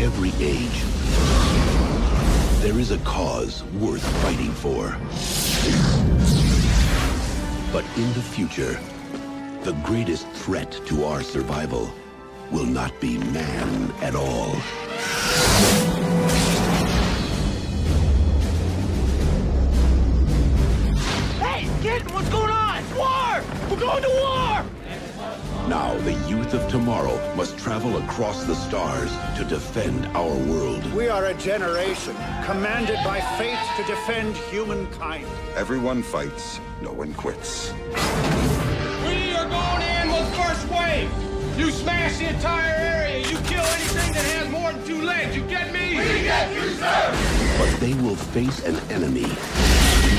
every age, there is a cause worth fighting for. But in the future, the greatest threat to our survival will not be man at all. Now, the youth of tomorrow must travel across the stars to defend our world. We are a generation commanded by fate to defend humankind. Everyone fights, no one quits. We are going in with first wave. You smash the entire area. You kill anything that has more than two legs. You get me? We get you, sir. But they will face an enemy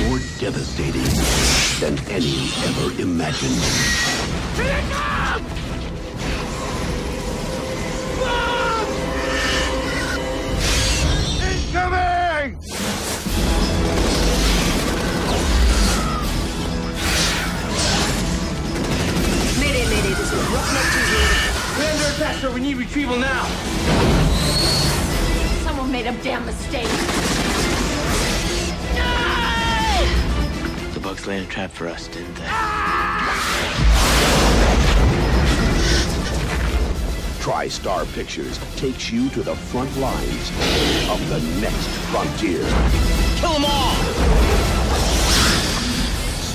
more devastating than any ever imagined. Roughneck 2 here. We're under attack, sir. We need retrieval now. Someone made a damn mistake. The bugs laid a trap for us, didn't they? TriStar Pictures takes you to the front lines of the next frontier. Kill them all!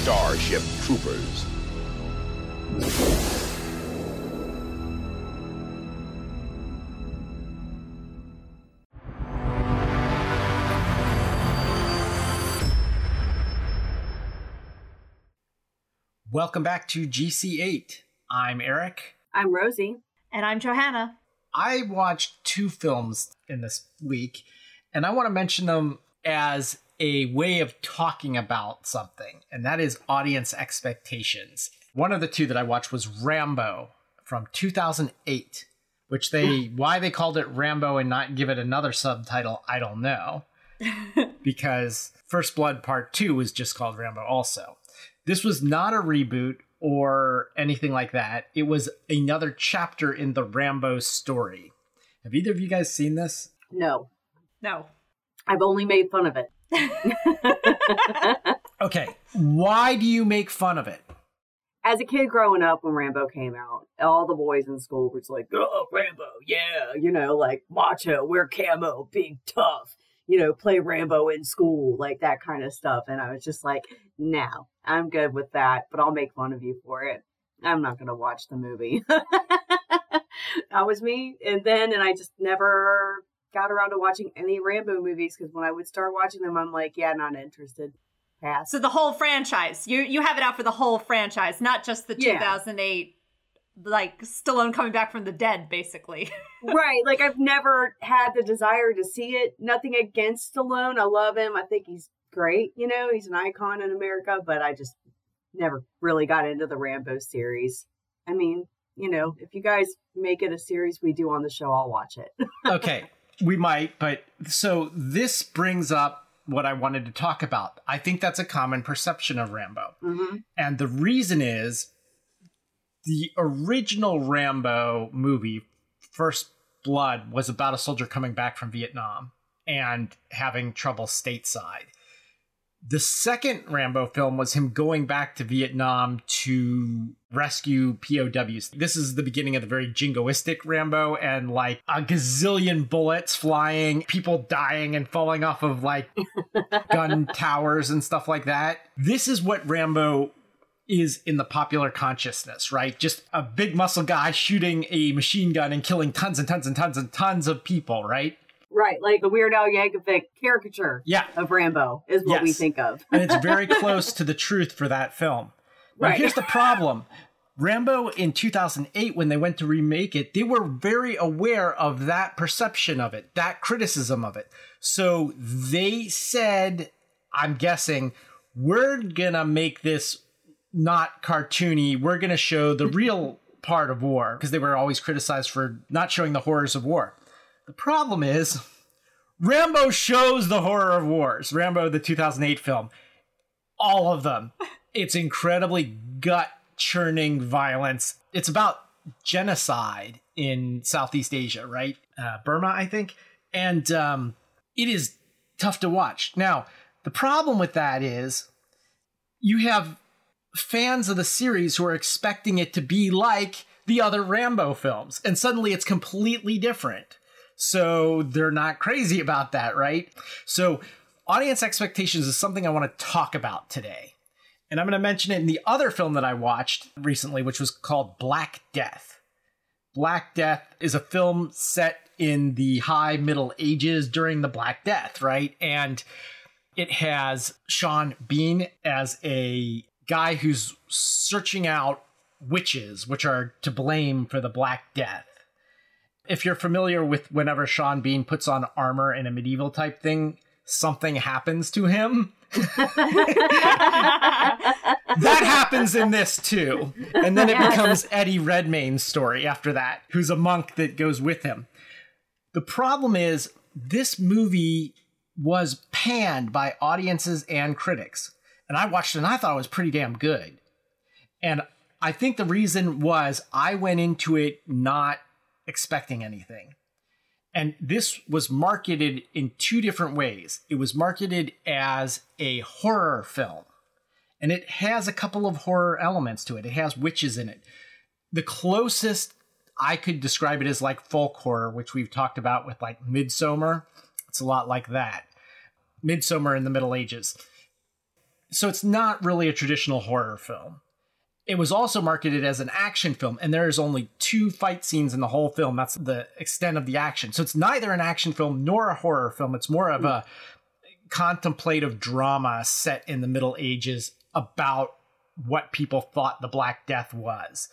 Starship Troopers. Welcome back to GC8. I'm Eric. I'm Rosie. And I'm Johanna. I watched two films in this week, and I want to mention them as a way of talking about something, and that is audience expectations. One of the two that I watched was Rambo from 2008, which they why they called it Rambo and not give it another subtitle, I don't know. because First Blood Part 2 was just called Rambo also. This was not a reboot or anything like that. It was another chapter in the Rambo story. Have either of you guys seen this? No, No. I've only made fun of it. Okay, why do you make fun of it? As a kid growing up, when Rambo came out, all the boys in school were just like, "Oh, Rambo, yeah," you know, like macho, wear camo, big tough, you know, play Rambo in school, like that kind of stuff. And I was just like, "No, I'm good with that, but I'll make fun of you for it. I'm not gonna watch the movie." that was me, and then, and I just never got around to watching any Rambo movies because when I would start watching them, I'm like, "Yeah, not interested." Pass. So the whole franchise. You you have it out for the whole franchise, not just the Yeah. 2008 like Stallone coming back from the dead basically. right. Like I've never had the desire to see it. Nothing against Stallone. I love him. I think he's great. You know, he's an icon in America, but I just never really got into the Rambo series. I mean, you know, if you guys make it a series we do on the show, I'll watch it. okay, we might, but so this brings up what I wanted to talk about. I think that's a common perception of Rambo. hmm And the reason is the original Rambo movie, First Blood, was about a soldier coming back from Vietnam and having trouble stateside. The second Rambo film was him going back to Vietnam to rescue POWs. This is the beginning of the very jingoistic Rambo and like a gazillion bullets flying, people dying and falling off of like gun towers and stuff like that. This is what Rambo is in the popular consciousness, right? Just a big muscle guy shooting a machine gun and killing tons and tons and tons and tons of people, right? Right. Like a Weird Al Yankovic caricature Yeah. of Rambo is what we think of. and it's very close to the truth for that film. Now, Right. here's the problem. Rambo in 2008, when they went to remake it, they were very aware of that perception of it, that criticism of it. So they said, I'm guessing, we're gonna make this not cartoony. We're gonna show the real part of war because they were always criticized for not showing the horrors of war. The problem is, Rambo shows the horror of wars. Rambo, the 2008 film, all of them. It's incredibly gut churning violence. It's about genocide in Southeast Asia, right? Uh, Burma, I think. And um, it is tough to watch. Now, the problem with that is you have fans of the series who are expecting it to be like the other Rambo films, and suddenly it's completely different. So they're not crazy about that, right? So, audience expectations is something I want to talk about today. And I'm going to mention it in the other film that I watched recently, which was called Black Death. Black Death is a film set in the high Middle Ages during the Black Death, right? And it has Sean Bean as a guy who's searching out witches, which are to blame for the Black Death. If you're familiar with whenever Sean Bean puts on armor in a medieval type thing, something happens to him. that happens in this too. And then it becomes Eddie Redmayne's story after that, who's a monk that goes with him. The problem is, this movie was panned by audiences and critics. And I watched it and I thought it was pretty damn good. And I think the reason was I went into it not expecting anything. And this was marketed in two different ways. It was marketed as a horror film, and it has a couple of horror elements to it. It has witches in it. The closest I could describe it as like folk horror, which we've talked about with like Midsommar. It's a lot like that. Midsommar in the Middle Ages. So it's not really a traditional horror film. It was also marketed as an action film, and there's only two fight scenes in the whole film. That's the extent of the action. So it's neither an action film nor a horror film. It's more of a contemplative drama set in the Middle Ages about what people thought the Black Death was.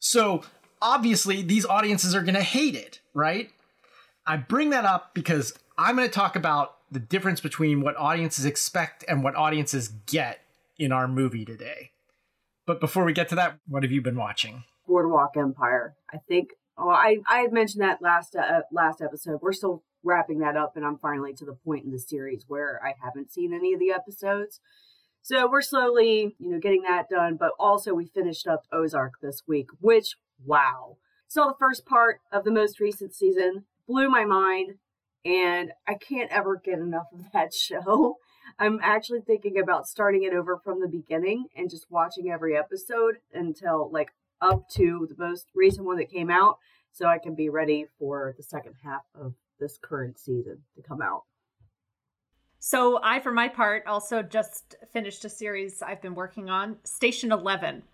So obviously, these audiences are going to hate it, right? I bring that up because I'm going to talk about the difference between what audiences expect and what audiences get in our movie today. But before we get to that, what have you been watching? Boardwalk Empire. I think. Oh, I I had mentioned that last uh, last episode. We're still wrapping that up, and I'm finally to the point in the series where I haven't seen any of the episodes. So we're slowly, you know, getting that done. But also, we finished up Ozark this week, which wow! Saw the first part of the most recent season, blew my mind, and I can't ever get enough of that show. I'm actually thinking about starting it over from the beginning and just watching every episode until like up to the most recent one that came out so I can be ready for the second half of this current season to come out. So, I, for my part, also just finished a series I've been working on, Station 11,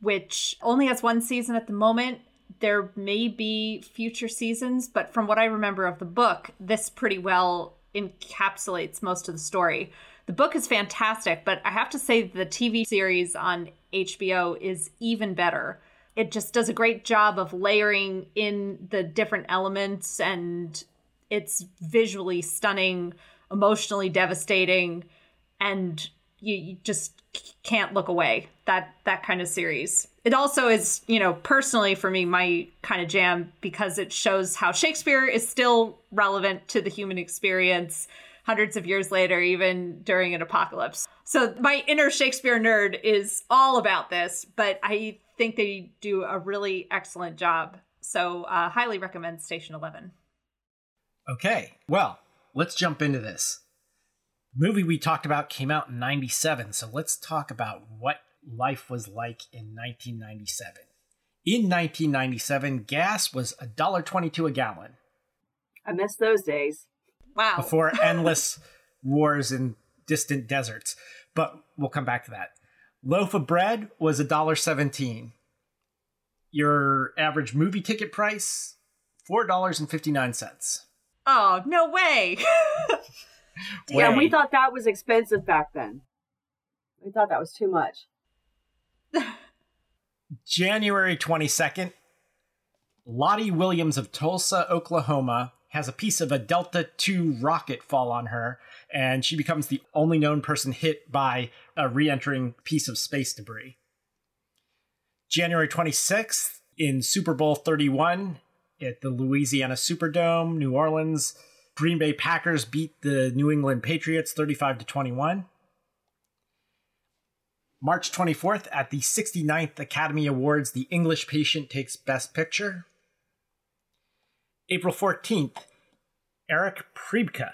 which only has one season at the moment. There may be future seasons, but from what I remember of the book, this pretty well encapsulates most of the story. The book is fantastic, but I have to say the TV series on HBO is even better. It just does a great job of layering in the different elements and it's visually stunning, emotionally devastating, and you, you just can't look away. That that kind of series. It also is, you know, personally for me my kind of jam because it shows how Shakespeare is still relevant to the human experience hundreds of years later, even during an apocalypse. So my inner Shakespeare nerd is all about this, but I think they do a really excellent job. So uh, highly recommend Station 11. Okay, well, let's jump into this. The movie we talked about came out in 97, so let's talk about what life was like in 1997. In 1997, gas was $1.22 a gallon. I miss those days. Wow. Before endless wars in distant deserts. But we'll come back to that. Loaf of bread was $1.17. Your average movie ticket price, $4.59. Oh, no way. yeah, we thought that was expensive back then. We thought that was too much. January 22nd, Lottie Williams of Tulsa, Oklahoma, has a piece of a Delta II rocket fall on her, and she becomes the only known person hit by a re entering piece of space debris. January 26th, in Super Bowl 31 at the Louisiana Superdome, New Orleans, Green Bay Packers beat the New England Patriots 35 to 21. March 24th, at the 69th Academy Awards, The English Patient takes Best Picture. April 14th, Erich Priebke,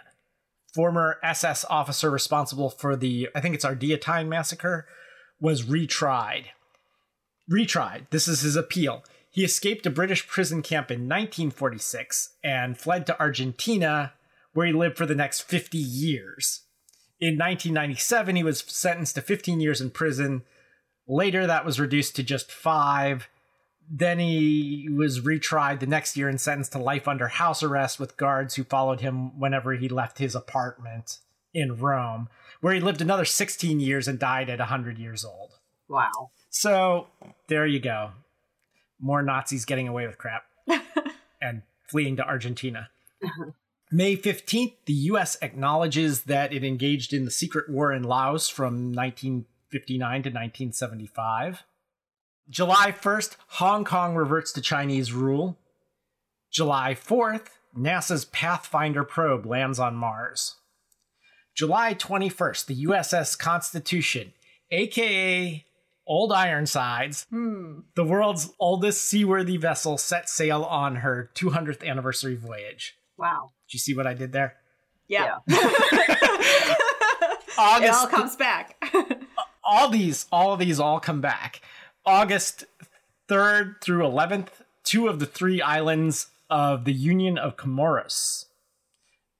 former SS officer responsible for the, I think it's Ardeatine massacre, was retried. Retried. This is his appeal. He escaped a British prison camp in 1946 and fled to Argentina, where he lived for the next 50 years. In 1997, he was sentenced to 15 years in prison. Later, that was reduced to just five. Then he was retried the next year and sentenced to life under house arrest with guards who followed him whenever he left his apartment in Rome, where he lived another 16 years and died at 100 years old. Wow. So there you go. More Nazis getting away with crap and fleeing to Argentina. Uh-huh. May 15th, the US acknowledges that it engaged in the secret war in Laos from 1959 to 1975. July 1st, Hong Kong reverts to Chinese rule. July 4th, NASA's Pathfinder probe lands on Mars. July 21st, the USS Constitution, aka Old Ironsides, hmm. the world's oldest seaworthy vessel, set sail on her 200th anniversary voyage. Wow. Did you see what I did there? Yeah. August, it all comes back. all these, all of these all come back. August 3rd through 11th, two of the three islands of the Union of Comoros.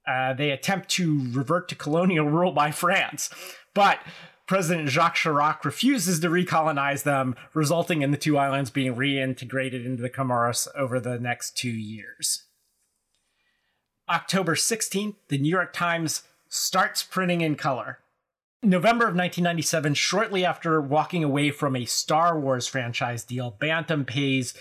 Uh, they attempt to revert to colonial rule by France, but President Jacques Chirac refuses to recolonize them, resulting in the two islands being reintegrated into the Comoros over the next two years. October 16th, the New York Times starts printing in color. November of 1997, shortly after walking away from a Star Wars franchise deal, Bantam pays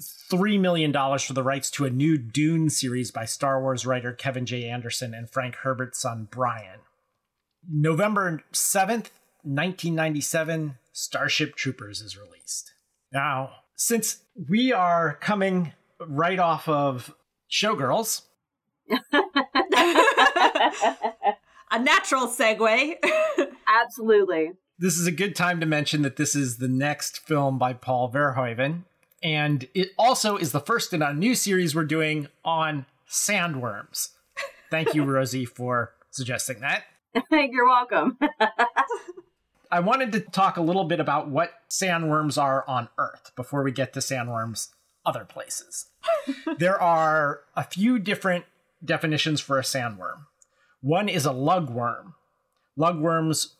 $3 million for the rights to a new Dune series by Star Wars writer Kevin J. Anderson and Frank Herbert's son Brian. November 7th, 1997, Starship Troopers is released. Now, since we are coming right off of Showgirls, a natural segue. Absolutely. this is a good time to mention that this is the next film by Paul Verhoeven. And it also is the first in a new series we're doing on sandworms. Thank you, Rosie, for suggesting that. You're welcome. I wanted to talk a little bit about what sandworms are on Earth before we get to sandworms other places. there are a few different definitions for a sandworm. One is a lugworm. Lugworms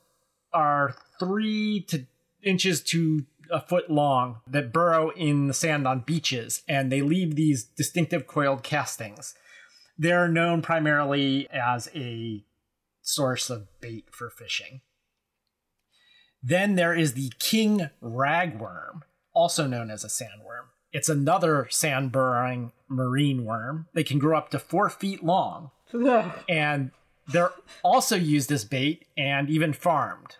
are three to inches to a foot long that burrow in the sand on beaches, and they leave these distinctive coiled castings. They're known primarily as a source of bait for fishing. Then there is the king ragworm, also known as a sandworm. It's another sand burrowing marine worm. They can grow up to four feet long, and they're also used as bait and even farmed.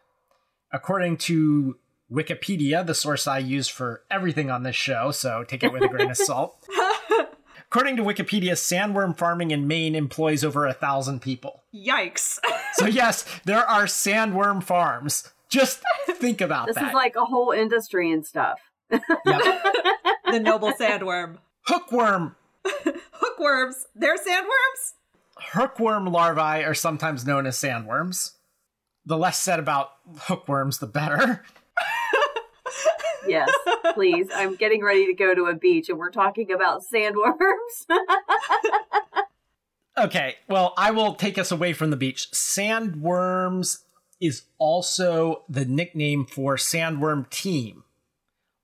According to Wikipedia, the source I use for everything on this show, so take it with a grain of salt. According to Wikipedia, sandworm farming in Maine employs over a thousand people. Yikes. So, yes, there are sandworm farms. Just think about that. this is like a whole industry and stuff. the noble sandworm. Hookworm. Hookworms. They're sandworms? Hookworm larvae are sometimes known as sandworms. The less said about hookworms, the better. Yes, please. I'm getting ready to go to a beach and we're talking about sandworms. Okay, well, I will take us away from the beach. Sandworms is also the nickname for Sandworm Team,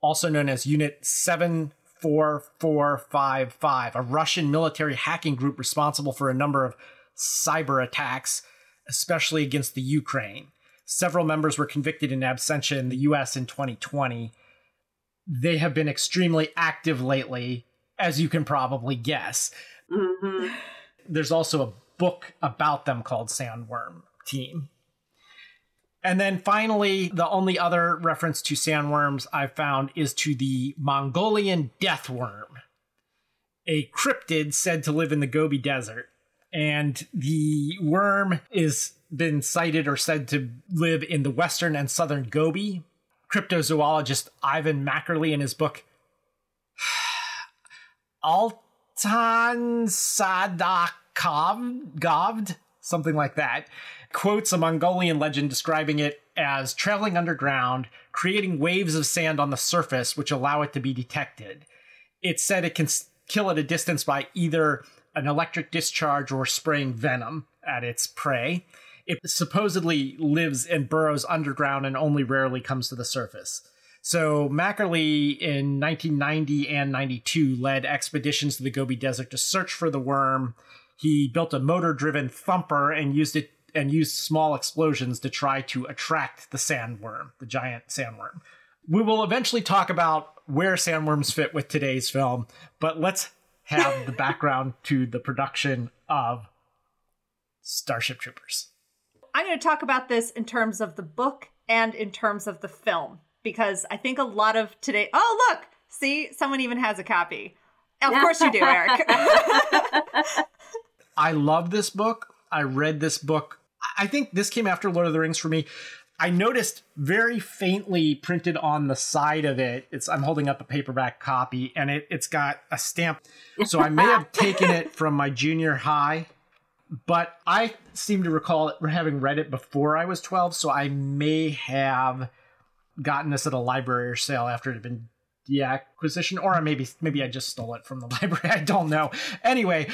also known as Unit 74455, a Russian military hacking group responsible for a number of cyber attacks, especially against the Ukraine. Several members were convicted in absentia in the US in 2020. They have been extremely active lately, as you can probably guess. hmm There's also a book about them called Sandworm Team. And then finally, the only other reference to sandworms I've found is to the Mongolian deathworm, a cryptid said to live in the Gobi Desert. And the worm is been cited or said to live in the western and southern Gobi. Cryptozoologist Ivan Mackerle in his book Sultan Sadakov, something like that, quotes a Mongolian legend describing it as traveling underground, creating waves of sand on the surface which allow it to be detected. It said it can kill at a distance by either an electric discharge or spraying venom at its prey. It supposedly lives and burrows underground and only rarely comes to the surface. So Mackerle in 1990 and 92 led expeditions to the Gobi Desert to search for the worm. He built a motor-driven thumper and used it and used small explosions to try to attract the sandworm, the giant sandworm. We will eventually talk about where sandworms fit with today's film, but let's have the background to the production of Starship Troopers. I'm going to talk about this in terms of the book and in terms of the film because I think a lot of today. Oh, look, see, someone even has a copy. Of course you do, Eric. I love this book. I read this book. I think this came after Lord of the Rings for me. I noticed very faintly printed on the side of it. It's I'm holding up a paperback copy and it it's got a stamp. So I may have taken it from my junior high, but I seem to recall having read it before I was 12, so I may have gotten this at a library or sale after it had been the acquisition or maybe maybe I just stole it from the library. I don't know. Anyway,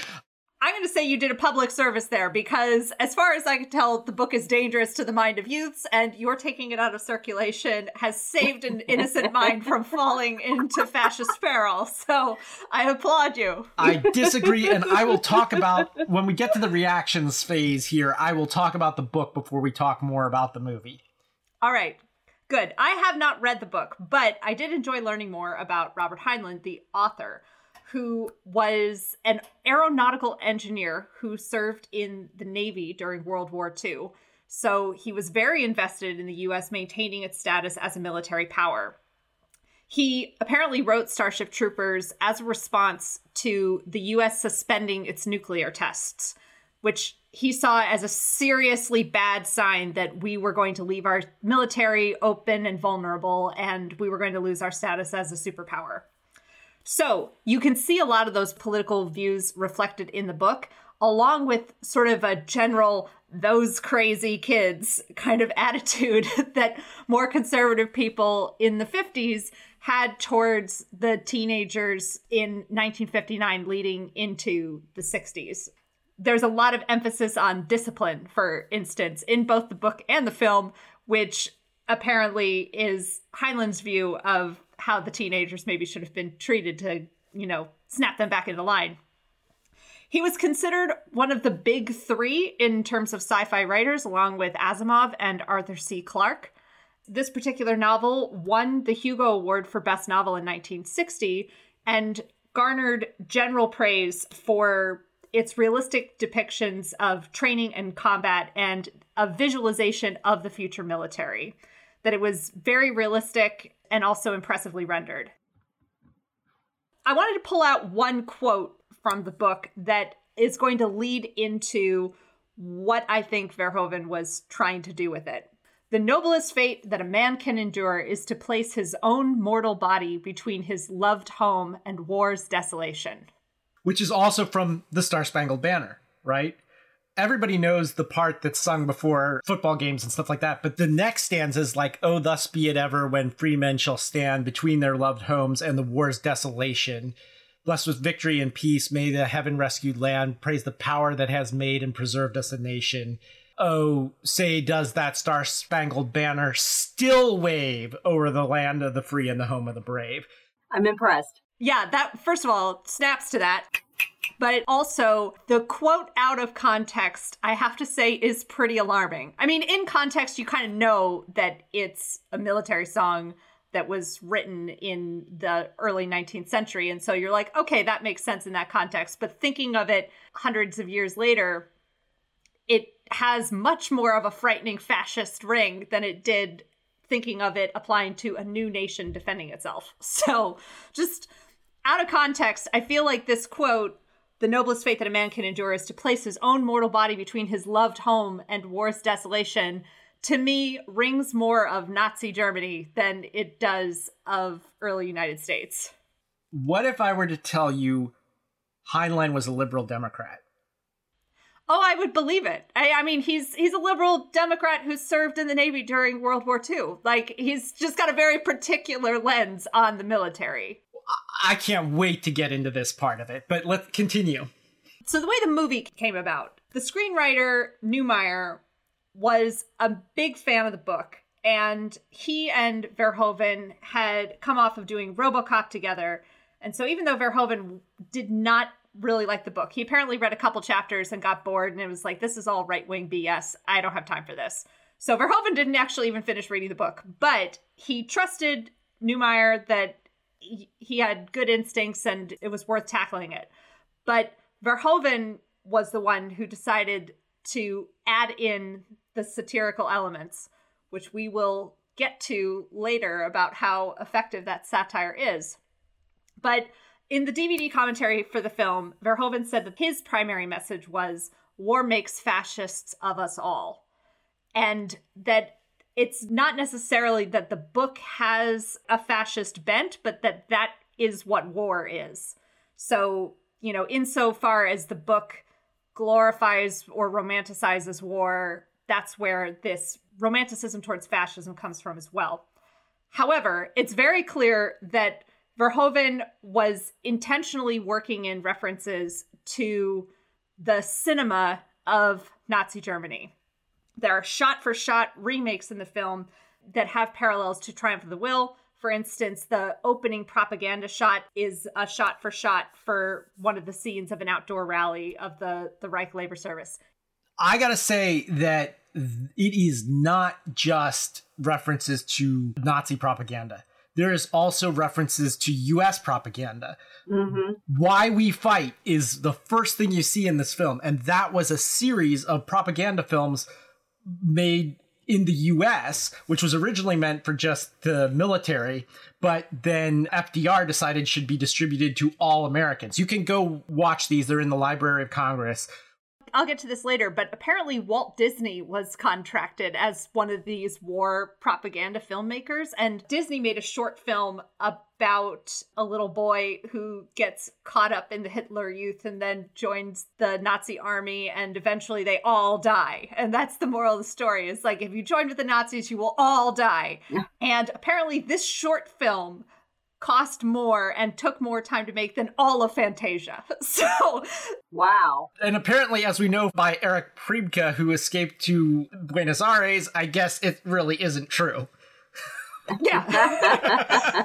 I'm going to say you did a public service there because, as far as I can tell, the book is dangerous to the mind of youths, and your taking it out of circulation has saved an innocent mind from falling into fascist peril. So I applaud you. I disagree, and I will talk about when we get to the reactions phase here. I will talk about the book before we talk more about the movie. All right. Good. I have not read the book, but I did enjoy learning more about Robert Heinlein, the author who was an aeronautical engineer who served in the Navy during World War II. So he was very invested in the US maintaining its status as a military power. He apparently wrote Starship Troopers as a response to the US suspending its nuclear tests, which he saw as a seriously bad sign that we were going to leave our military open and vulnerable and we were going to lose our status as a superpower. So you can see a lot of those political views reflected in the book, along with sort of a general those crazy kids kind of attitude that more conservative people in the 50s had towards the teenagers in 1959 leading into the 60s. There's a lot of emphasis on discipline, for instance, in both the book and the film, which apparently is Heinlein's view of how the teenagers maybe should have been treated to, you know, snap them back into line. He was considered one of the big three in terms of sci fi writers, along with Asimov and Arthur C. Clarke. This particular novel won the Hugo Award for Best Novel in 1960 and garnered general praise for its realistic depictions of training and combat and a visualization of the future military. That it was very realistic and also impressively rendered. I wanted to pull out one quote from the book that is going to lead into what I think Verhoeven was trying to do with it. The noblest fate that a man can endure is to place his own mortal body between his loved home and war's desolation. Which is also from the Star Spangled Banner, right? Everybody knows the part that's sung before football games and stuff like that. But the next stanza is like, Oh, thus be it ever when free men shall stand between their loved homes and the war's desolation. Blessed with victory and peace, may the heaven rescued land praise the power that has made and preserved us a nation. Oh, say, does that star spangled banner still wave over the land of the free and the home of the brave? I'm impressed. Yeah, that, first of all, snaps to that. But also, the quote out of context, I have to say, is pretty alarming. I mean, in context, you kind of know that it's a military song that was written in the early 19th century. And so you're like, okay, that makes sense in that context. But thinking of it hundreds of years later, it has much more of a frightening fascist ring than it did thinking of it applying to a new nation defending itself. So just out of context, I feel like this quote the noblest fate that a man can endure is to place his own mortal body between his loved home and war's desolation, to me, rings more of Nazi Germany than it does of early United States. What if I were to tell you Heinlein was a liberal Democrat. Oh, I would believe it. I, I, mean, he's he's a liberal Democrat who served in the Navy during World War II. Like he's just got a very particular lens on the military. I can't wait to get into this part of it, but let's continue. So the way the movie came about, the screenwriter Neumeier was a big fan of the book, and he and Verhoeven had come off of doing RoboCop together. And so even though Verhoeven did not really like the book. He apparently read a couple chapters and got bored, and it was like, this is all right wing BS. I don't have time for this. So Verhoeven didn't actually even finish reading the book, but he trusted Neumeier that he had good instincts and it was worth tackling it. But Verhoeven was the one who decided to add in the satirical elements, which we will get to later about how effective that satire is. But in the DVD commentary for the film, Verhoeven said that his primary message was war makes fascists of us all. And that it's not necessarily that the book has a fascist bent, but that that is what war is. So, you know, insofar as the book glorifies or romanticizes war, that's where this romanticism towards fascism comes from as well. However, it's very clear that Verhoeven was intentionally working in references to the cinema of Nazi Germany. There are shot for shot remakes in the film that have parallels to Triumph of the Will. For instance, the opening propaganda shot is a shot for shot for one of the scenes of an outdoor rally of the, the Reich Labor Service. I gotta say that it is not just references to Nazi propaganda there is also references to US propaganda. Mm-hmm. Why We Fight is the first thing you see in this film. And that was a series of propaganda films made in the US, which was originally meant for just the military, but then FDR decided should be distributed to all Americans. You can go watch these, they're in the Library of Congress. I'll get to this later, but apparently Walt Disney was contracted as one of these war propaganda filmmakers. And Disney made a short film about a little boy who gets caught up in the Hitler Youth and then joins the Nazi army, and eventually they all die. And that's the moral of the story is like, if you join with the Nazis, you will all die. Yeah. And apparently, this short film cost more and took more time to make than all of Fantasia. So, wow. And apparently, as we know by Erich Priebke, who escaped to Buenos Aires, I guess it really isn't true. Yeah.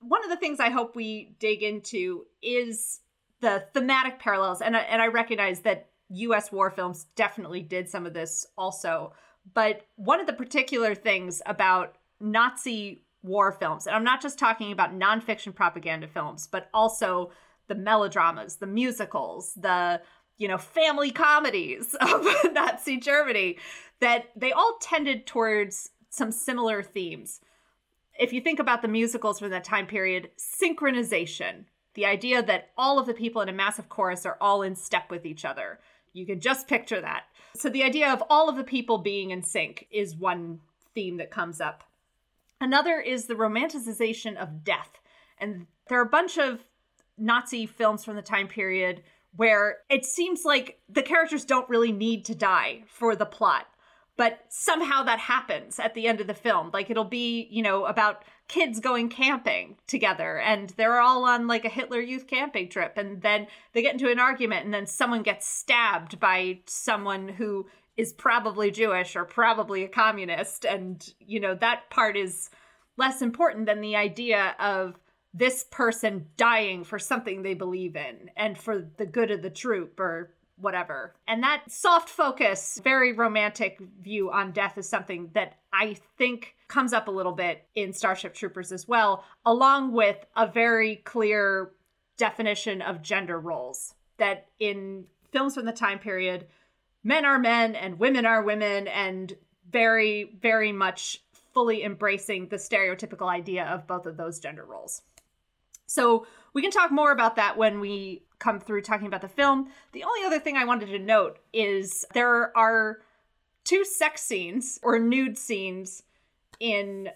One of the things I hope we dig into is the thematic parallels, and I, and I recognize that U.S. war films definitely did some of this also. But one of the particular things about Nazi war films. And I'm not just talking about nonfiction propaganda films, but also the melodramas, the musicals, the you know family comedies of Nazi Germany that they all tended towards some similar themes. If you think about the musicals from that time period, synchronization, the idea that all of the people in a massive chorus are all in step with each other. You can just picture that. So the idea of all of the people being in sync is one theme that comes up. Another is the romanticization of death. And there are a bunch of Nazi films from the time period where it seems like the characters don't really need to die for the plot. But somehow that happens at the end of the film. Like it'll be, you know, about kids going camping together and they're all on like a Hitler youth camping trip. And then they get into an argument and then someone gets stabbed by someone who is probably Jewish or probably a communist. And, you know, that part is less important than the idea of this person dying for something they believe in and for the good of the troop or whatever. And that soft focus, very romantic view on death is something that I think comes up a little bit in Starship Troopers as well, along with a very clear definition of gender roles that in films from the time period men are men and women are women and very very much fully embracing the stereotypical idea of both of those gender roles. So we can talk more about that when we come through talking about the film. The only other thing i wanted to note is there are two sex scenes or nude scenes in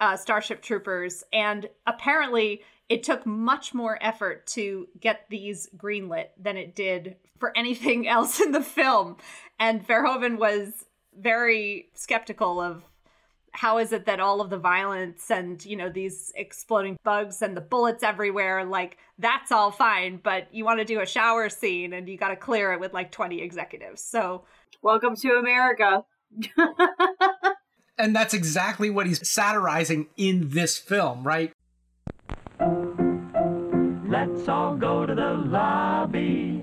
uh, Starship Troopers, and apparently it took much more effort to get these greenlit than it did for anything else in the film. And Verhoeven was very skeptical of how is it that all of the violence and you know these exploding bugs and the bullets everywhere like that's all fine but you want to do a shower scene and you got to clear it with like 20 executives. So welcome to america. And that's exactly what he's satirizing in this film right? Let's all go to the lobby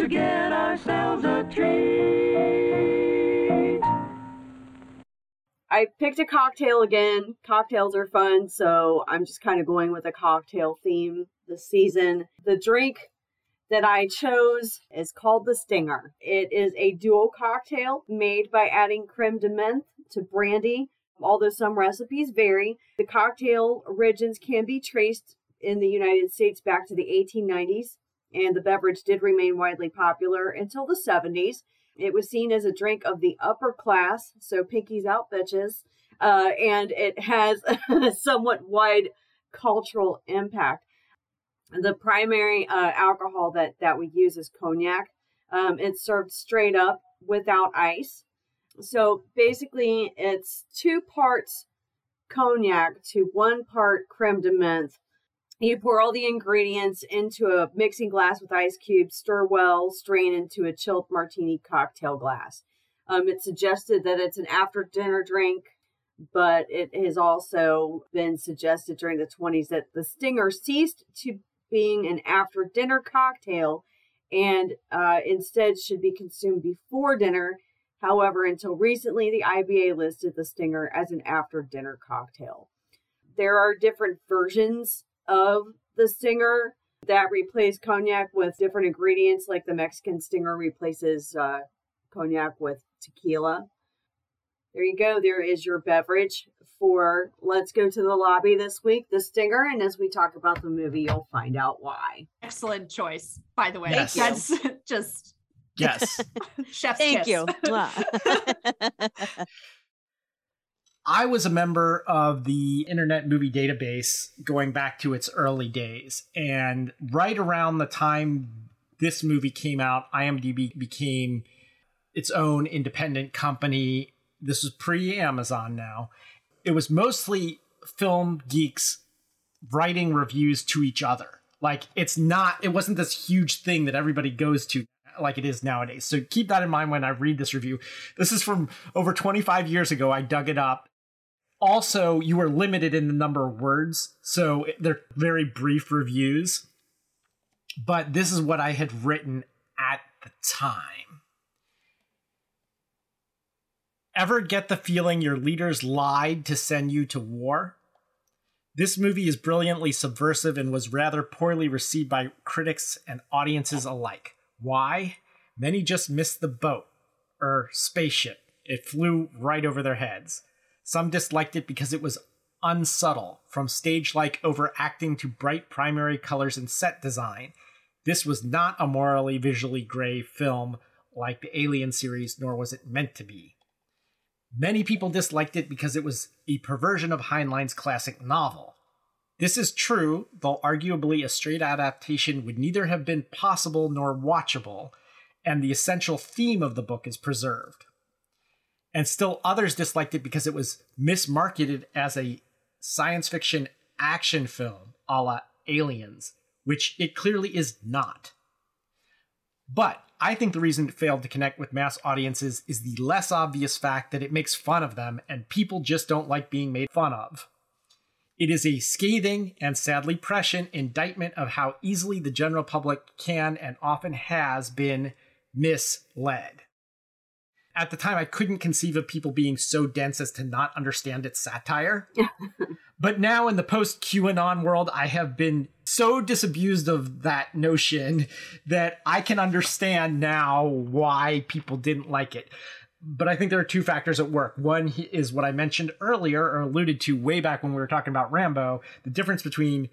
to get ourselves a treat. I picked a cocktail again. Cocktails are fun, so I'm just kind of going with a cocktail theme this season. The drink that I chose is called the Stinger. It is a dual cocktail made by adding creme de menthe to brandy. Although some recipes vary, the cocktail origins can be traced in the United States back to the 1890s, and the beverage did remain widely popular until the 70s. It was seen as a drink of the upper class, so pinkies out bitches, uh, and it has a somewhat wide cultural impact. The primary uh, alcohol that, that we use is cognac. Um, it's served straight up without ice. So basically, it's two parts cognac to one part creme de menthe you pour all the ingredients into a mixing glass with ice cubes, stir well, strain into a chilled martini cocktail glass. Um, it's suggested that it's an after dinner drink, but it has also been suggested during the 20s that the Stinger ceased to being an after dinner cocktail and uh, instead should be consumed before dinner. However, until recently, the IBA listed the Stinger as an after dinner cocktail. There are different versions of the stinger that replace cognac with different ingredients, like the Mexican stinger replaces uh, cognac with tequila. There you go. There is your beverage for Let's Go to the Lobby this week, the Stinger. And as we talk about the movie, you'll find out why. Excellent choice, by the way. Yes. That's just yes. chef's Thank kiss. you. I was a member of the Internet Movie Database going back to its early days. And right around the time this movie came out, IMDb became its own independent company. This was pre Amazon now. It was mostly film geeks writing reviews to each other. Like, it's not, it wasn't this huge thing that everybody goes to like it is nowadays. So keep that in mind when I read this review. This is from over 25 years ago. I dug it up also you are limited in the number of words so they're very brief reviews. But this is what i had written at the time. Ever get the feeling your leaders lied to send you to war? This movie is brilliantly subversive and was rather poorly received by critics and audiences alike. Why? Many just missed the boat or spaceship. It flew right over their heads some disliked it because it was unsubtle, from stage like overacting to bright primary colors and set design. This was not a morally visually gray film like the Alien series, nor was it meant to be. Many people disliked it because it was a perversion of Heinlein's classic novel. This is true, though arguably a straight adaptation would neither have been possible nor watchable, and the essential theme of the book is preserved and still others disliked it because it was mismarketed as a science fiction action film a la Aliens, which it clearly is not. But I think the reason it failed to connect with mass audiences is the less obvious fact that it makes fun of them and people just don't like being made fun of. It is a scathing and sadly prescient indictment of how easily the general public can and often has been misled. At the time, I couldn't conceive of people being so dense as to not understand its satire. but now, in the post QAnon world, I have been so disabused of that notion that I can understand now why people didn't like it. But I think there are two factors at work. One is what I mentioned earlier or alluded to way back when we were talking about Rambo the difference between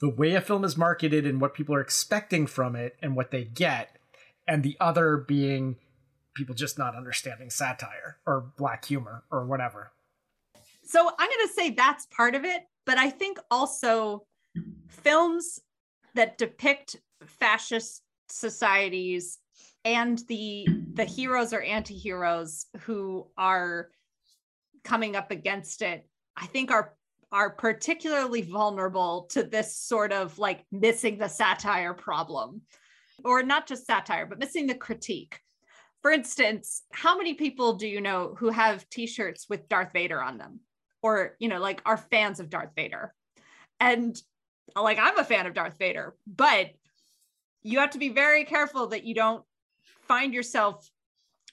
the way a film is marketed and what people are expecting from it and what they get, and the other being people just not understanding satire or black humor or whatever. So I'm going to say that's part of it, but I think also films that depict fascist societies and the the heroes or anti-heroes who are coming up against it i think are are particularly vulnerable to this sort of like missing the satire problem or not just satire but missing the critique for instance how many people do you know who have t-shirts with darth vader on them or you know like are fans of darth vader and like i'm a fan of darth vader but you have to be very careful that you don't find yourself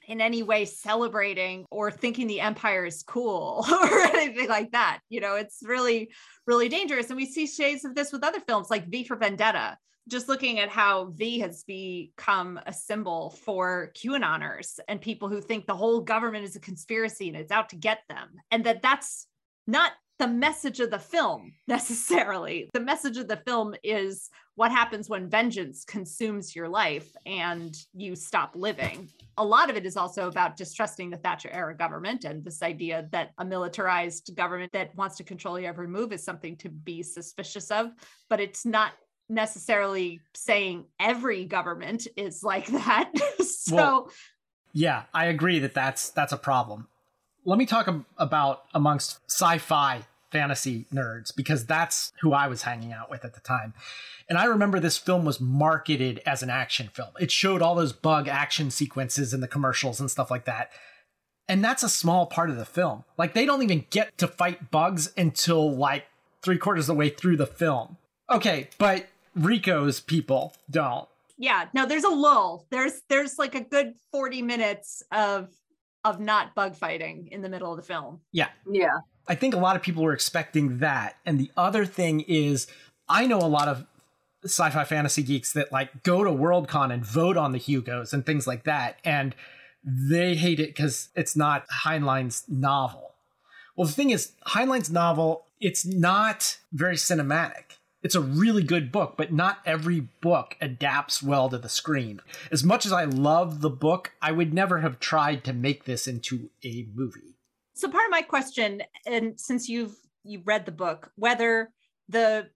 in any way celebrating or thinking the empire is cool or anything like that. You know, it's really, really dangerous. And we see shades of this with other films like V for Vendetta. Just looking at how V has become a symbol for QAnoners and people who think the whole government is a conspiracy and it's out to get them. And that that's not the message of the film necessarily. The message of the film is what happens when vengeance consumes your life and you stop living. A lot of it is also about distrusting the Thatcher era government and this idea that a militarized government that wants to control your every move is something to be suspicious of, but it's not necessarily saying every government is like that. so well, yeah, I agree that that's that's a problem let me talk about amongst sci-fi fantasy nerds because that's who I was hanging out with at the time. And I remember this film was marketed as an action film. It showed all those bug action sequences in the commercials and stuff like that. And that's a small part of the film. Like they don't even get to fight bugs until like three quarters of the way through the film. Okay, but Rico's people don't. Yeah, no, there's a lull. There's there's like a good 40 minutes of of not bug fighting in the middle of the film. Yeah. Yeah. I think a lot of people were expecting that. And the other thing is, I know a lot of sci-fi fantasy geeks that like go to Worldcon and vote on the Hugos and things like that, and they hate it because it's not Heinlein's novel. Well, the thing is, Heinlein's novel it's not very cinematic it's a really good book, but not every book adapts well to the screen. As much as I love the book, I would never have tried to make this into a movie. So part of my question, and since you've you read the book, whether the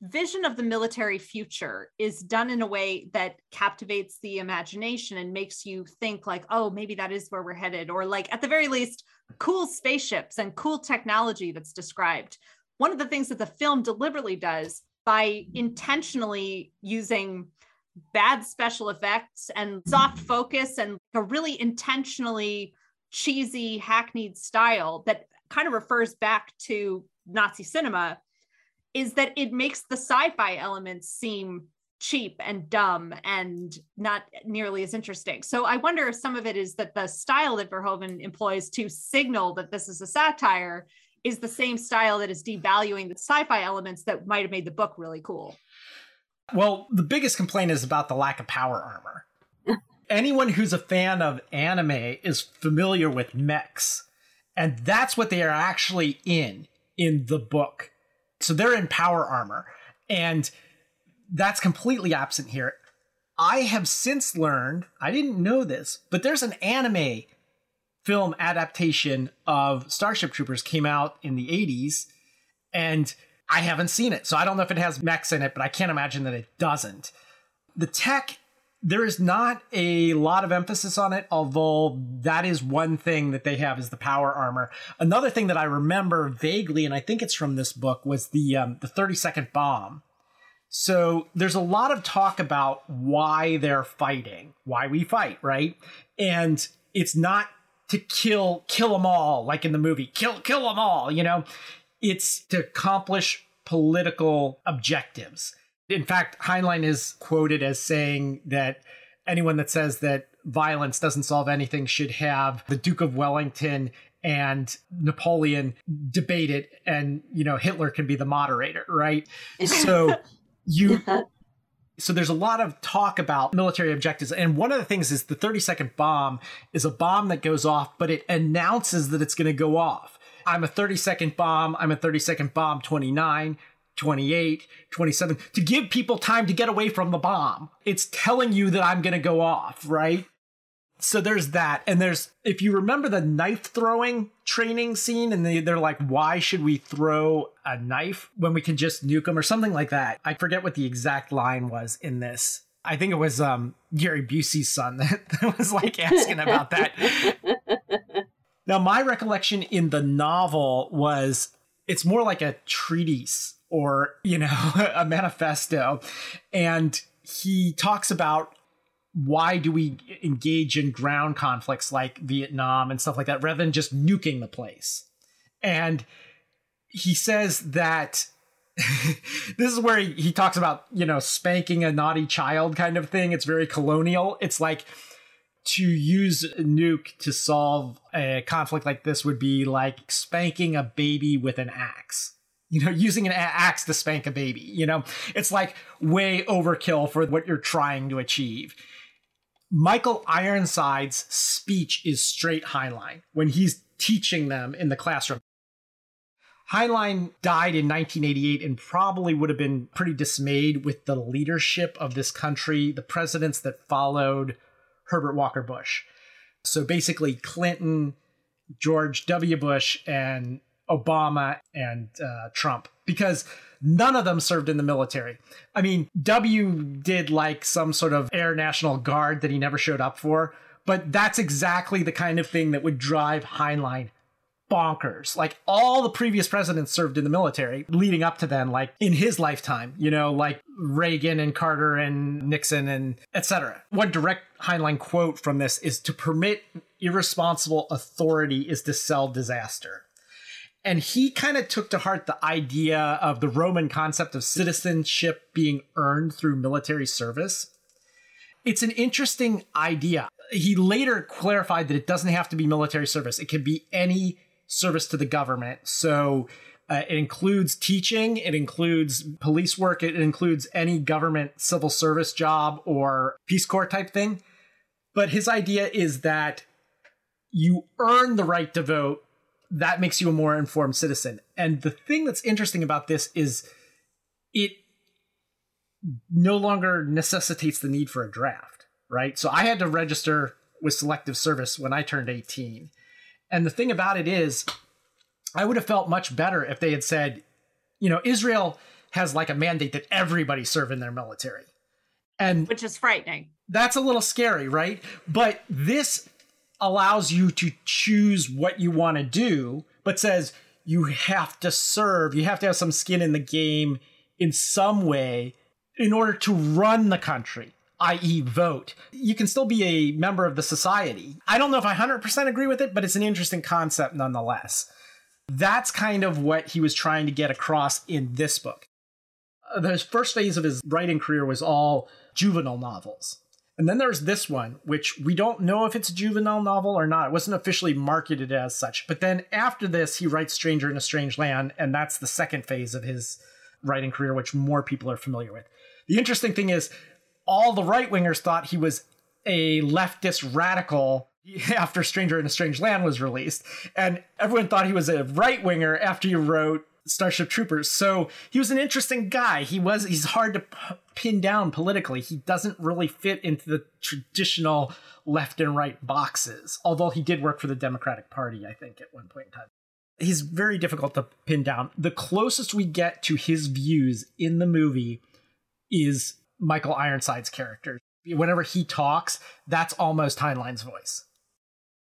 vision of the military future is done in a way that captivates the imagination and makes you think like oh maybe that is where we're headed or like at the very least cool spaceships and cool technology that's described one of the things that the film deliberately does by intentionally using bad special effects and soft focus and a really intentionally cheesy hackneyed style that kind of refers back to Nazi cinema is that it makes the sci-fi elements seem cheap and dumb and not nearly as interesting. So I wonder if some of it is that the style that Verhoeven employs to signal that this is a satire is the same style that is devaluing the sci-fi elements that might have made the book really cool. Well, the biggest complaint is about the lack of power armor. Anyone who's a fan of anime is familiar with mechs, and that's what they are actually in in the book. So they're in power armor, and that's completely absent here. I have since learned, I didn't know this, but there's an anime film adaptation of Starship Troopers came out in the 80s and I haven't seen it. So I don't know if it has mechs in it, but I can't imagine that it doesn't. The tech there is not a lot of emphasis on it, although that is one thing that they have is the power armor. Another thing that I remember vaguely, and I think it's from this book, was the um, the thirty second bomb. So there's a lot of talk about why they're fighting, why we fight, right? And it's not to kill kill them all like in the movie. Kill kill them all you know? It's to accomplish political objectives. In fact heinlein is quoted as saying that anyone that says that violence doesn't solve anything should have the Duke of Wellington and Napoleon debate it and you know Hitler can be the moderator, right? So you so there's a lot of talk about military objectives and one of the things is the 30 second bomb is a bomb that goes off but it announces that it's going to go off. I'm a 30 second bomb i'm a 30 second bomb 29 28 27 to give people time to get away from the bomb. It's telling you that i'm going to go off right so there's that and there's if you remember the knife throwing training scene and they, they're like why should we throw a knife when we can just nuke them or something like that. I forget what the exact line was in this. I think it was um gary busey's son that, that was like asking about that. Now my recollection in the novel was it's more like a treatise or you know a manifesto and he talks about why do we engage in ground conflicts like Vietnam and stuff like that rather than just nuking the place? And he says that this is where he, he talks about, you know, spanking a naughty child kind of thing. It's very colonial. It's like to use a nuke to solve a conflict like this would be like spanking a baby with an axe you know, using an axe to spank a baby. You know, it's like way overkill for what you're trying to achieve. Michael Ironside's speech is straight Heinlein when he's teaching them in the classroom. Heinlein died in 1988 and probably would have been pretty dismayed with the leadership of this country, the presidents that followed Herbert Walker Bush. So basically, Clinton, George W. Bush, and Obama and uh, Trump. Because None of them served in the military. I mean, W did like some sort of Air National Guard that he never showed up for, but that's exactly the kind of thing that would drive Heinlein bonkers. Like all the previous presidents served in the military leading up to then, like in his lifetime, you know, like Reagan and Carter and Nixon and etc. One direct Heinlein quote from this is to permit irresponsible authority is to sell disaster. And he kind of took to heart the idea of the Roman concept of citizenship being earned through military service. It's an interesting idea. He later clarified that it doesn't have to be military service, it can be any service to the government. So uh, it includes teaching, it includes police work, it includes any government civil service job or Peace Corps type thing. But his idea is that you earn the right to vote that makes you a more informed citizen. And the thing that's interesting about this is it no longer necessitates the need for a draft, right? So I had to register with selective service when I turned 18. And the thing about it is, I would have felt much better if they had said, you know, Israel has like a mandate that everybody serve in their military. And which is frightening. That's a little scary, right? But this allows you to choose what you want to do, but says you have to serve, you have to have some skin in the game in some way in order to run the country, i.e., vote. You can still be a member of the society. I don't know if I 100% agree with it, but it's an interesting concept nonetheless. That's kind of what he was trying to get across in this book. Uh, the first phase of his writing career was all juvenile novels. And then there's this one, which we don't know if it's a juvenile novel or not. It wasn't officially marketed as such. But then after this, he writes Stranger in a Strange Land, and that's the second phase of his writing career, which more people are familiar with. The interesting thing is, all the right wingers thought he was a leftist radical after Stranger in a Strange Land was released, and everyone thought he was a right winger after he wrote Starship Troopers. So he was an interesting guy. He was he's hard to p- pin down politically. He doesn't really fit into the traditional left and right boxes. Although he did work for the Democratic Party, I think, at one point in time. He's very difficult to pin down. The closest we get to his views in the movie is Michael Ironside's character. Whenever he talks, that's almost Heinlein's voice.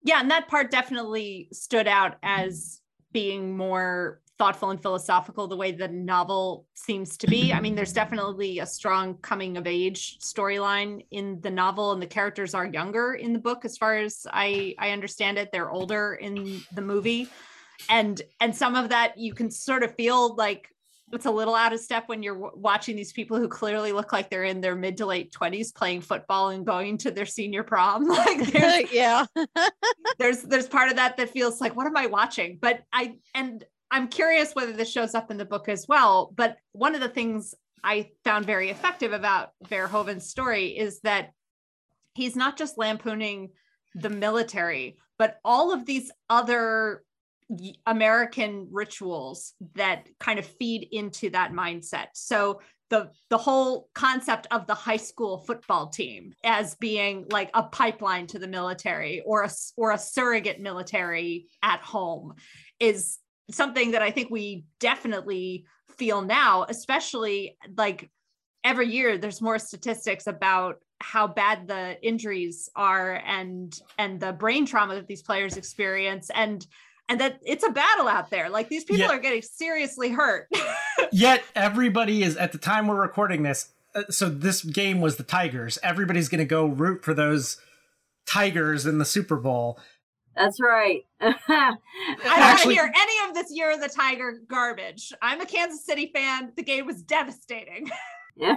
Yeah, and that part definitely stood out as being more thoughtful and philosophical the way the novel seems to be. I mean, there's definitely a strong coming of age storyline in the novel, and the characters are younger in the book, as far as I I understand it. They're older in the movie, and and some of that you can sort of feel like it's a little out of step when you're w- watching these people who clearly look like they're in their mid to late 20s playing football and going to their senior prom like there's, yeah there's there's part of that that feels like what am i watching but i and i'm curious whether this shows up in the book as well but one of the things i found very effective about verhoeven's story is that he's not just lampooning the military but all of these other American rituals that kind of feed into that mindset. So the the whole concept of the high school football team as being like a pipeline to the military or a or a surrogate military at home is something that I think we definitely feel now, especially like every year there's more statistics about how bad the injuries are and and the brain trauma that these players experience and and that it's a battle out there like these people Yeah. are getting seriously hurt Yet everybody is at the time we're recording this. uh, So this game was the Tigers. Everybody's going to go root for those Tigers in the Super Bowl. That's right. i don't want to hear any of this year of the tiger garbage i'm a kansas city fan the game was devastating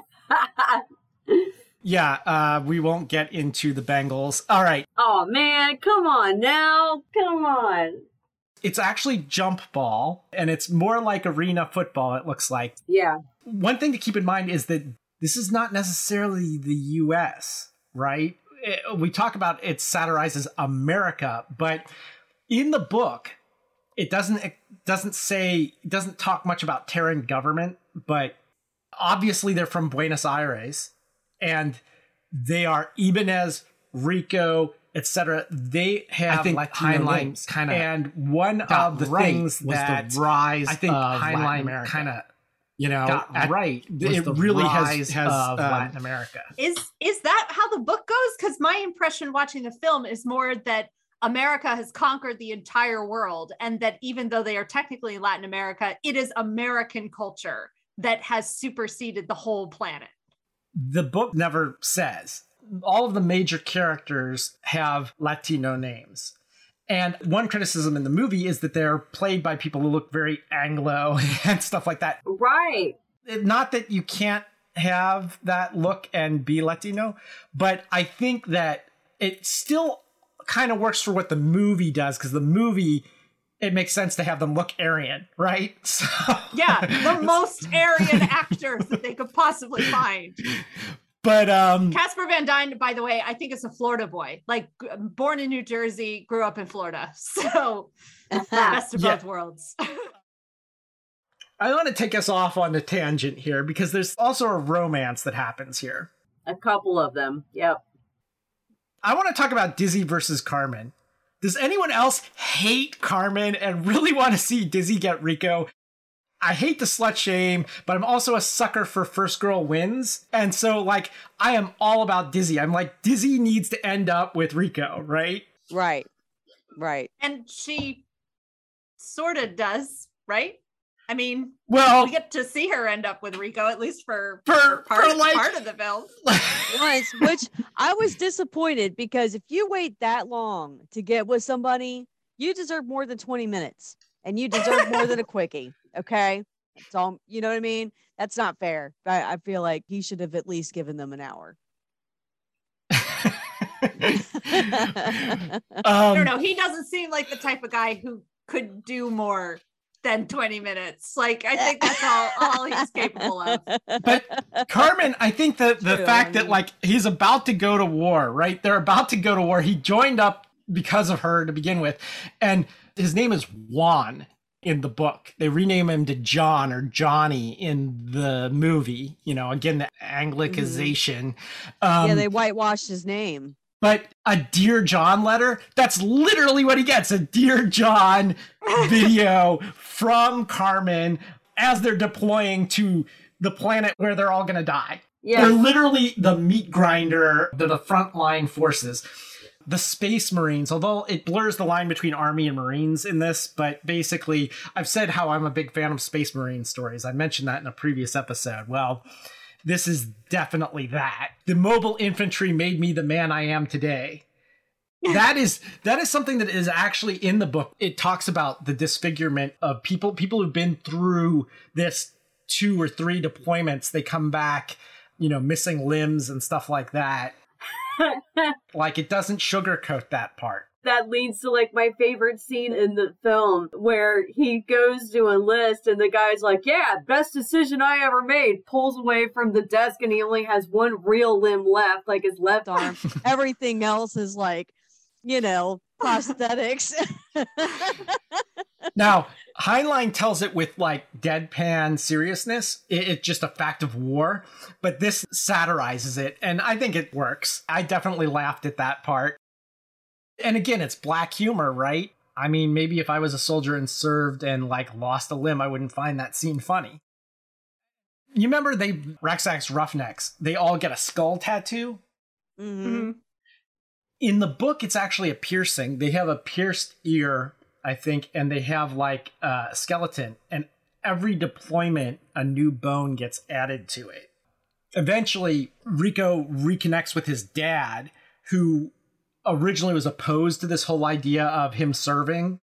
Yeah, uh, we won't get into the Bengals. All right. oh man, come on now. Come on. It's actually jump ball, and it's more like arena football, it looks like. Yeah. One thing to keep in mind is that this is not necessarily the US, right? Eh, We talk about it satirizes America, but in the book, it doesn't it doesn't say it doesn't talk much about Terran government, but obviously they're from Buenos Aires and they are Ibanez, Rico, etc. They have Latino Heinlein kinda and one of the right things was the that rise I think of Heinlein kind of you know Got at- right was It really has has of um, Latin America. is is that how the book goes because my impression watching the film is more that america has conquered the entire world and that even though they are technically latin america it is american culture that has superseded the whole planet the book never says. All of the major characters have Latino names. And one criticism in the movie is that they're played by people who look very Anglo and stuff like that. Right. Not that you can't have that look and be Latino, but I think that it still kind of works for what the movie does because the movie it makes sense to have them look Aryan, right? So yeah the most aryan actors that they could possibly find but um casper van dien by the way i think is a florida boy like born in new jersey grew up in florida so best of Yeah. both worlds I want to take us off on a tangent here because there's also a romance that happens here. A couple of them. Yep. I want to talk about Dizzy versus Carmen. Does anyone else hate Carmen and really want to see Dizzy get Rico? I hate the slut shame, but I'm also a sucker for first girl wins. And so, like, I am all about Dizzy. I'm like, Dizzy needs to end up with Rico, right? Right. Right. and she sort of does right i mean Well- we get to see her end up with rico at least for, For- for part, for, like- part of the film Once, which I was disappointed because if you wait that long to get with somebody, you deserve more than 20 minutes and you deserve more than a quickie. Okay. That's all, you know what I mean? That's not fair. I, I feel like he should have at least given them an hour. i Um, don't know he doesn't seem like the type of guy who could do more than 20 minutes like i think that's all all he's capable of but Carmen, I think that the True, fact I that like he's about to go to war, right? They're about to go to war. He joined up because of her to begin with, and his name is Juan in the book. They rename him to John or Johnny in the movie. You know, again the Anglicization. Um, yeah, they whitewashed his name. but a Dear John letter, that's literally what he gets a Dear John video from Carmen as they're deploying to the planet where they're all going to die. Yeah. They're literally the meat grinder, they're the frontline forces. The Space Marines, although it blurs the line between Army and Marines in this, but basically, I've said how I'm a big fan of Space Marine stories. I mentioned that in a previous episode. Well, this is definitely that. The mobile infantry made me the man I am today. that is that is something that is actually in the book. It talks about the disfigurement of people people who've been through this two or three deployments, they come back, you know, missing limbs and stuff like that. like it doesn't sugarcoat that part. that leads to like my favorite scene in the film where he goes to enlist and the guy's like, Yeah, best decision I ever made. Pulls away from the desk and he only has one real limb left, like his left arm. Everything else is like, you know, prosthetics. Now, Heinlein tells it with like deadpan seriousness. It, it's just a fact of war, but this satirizes it, and I think it works. I definitely laughed at that part. And again, it's black humor, right? I mean, maybe if I was a soldier and served and like lost a limb, I wouldn't find that scene funny. You remember they Rasczak's Roughnecks? They all get a skull tattoo. Mhm. In the book, it's actually a piercing. They have a pierced ear, I think, and they have like a skeleton. And every deployment, a new bone gets added to it. Eventually, Rico reconnects with his dad, who originally was opposed to this whole idea of him serving.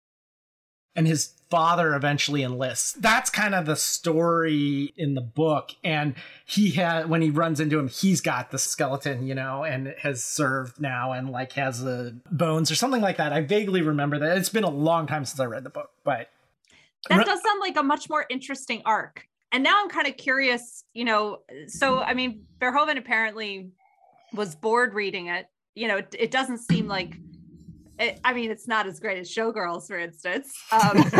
And his father eventually enlists. That's kind of the story in the book. And he had, when he runs into him, he's got the skeleton, you know, and has served now and like has the bones or something like that. I vaguely remember that. It's been a long time since I read the book, but That does sound like a much more interesting arc. And now I'm kind of curious, you know. So, I mean, Verhoeven apparently was bored reading it. You know, it, it doesn't seem like, it, I mean, it's not as great as Showgirls, for instance. Um,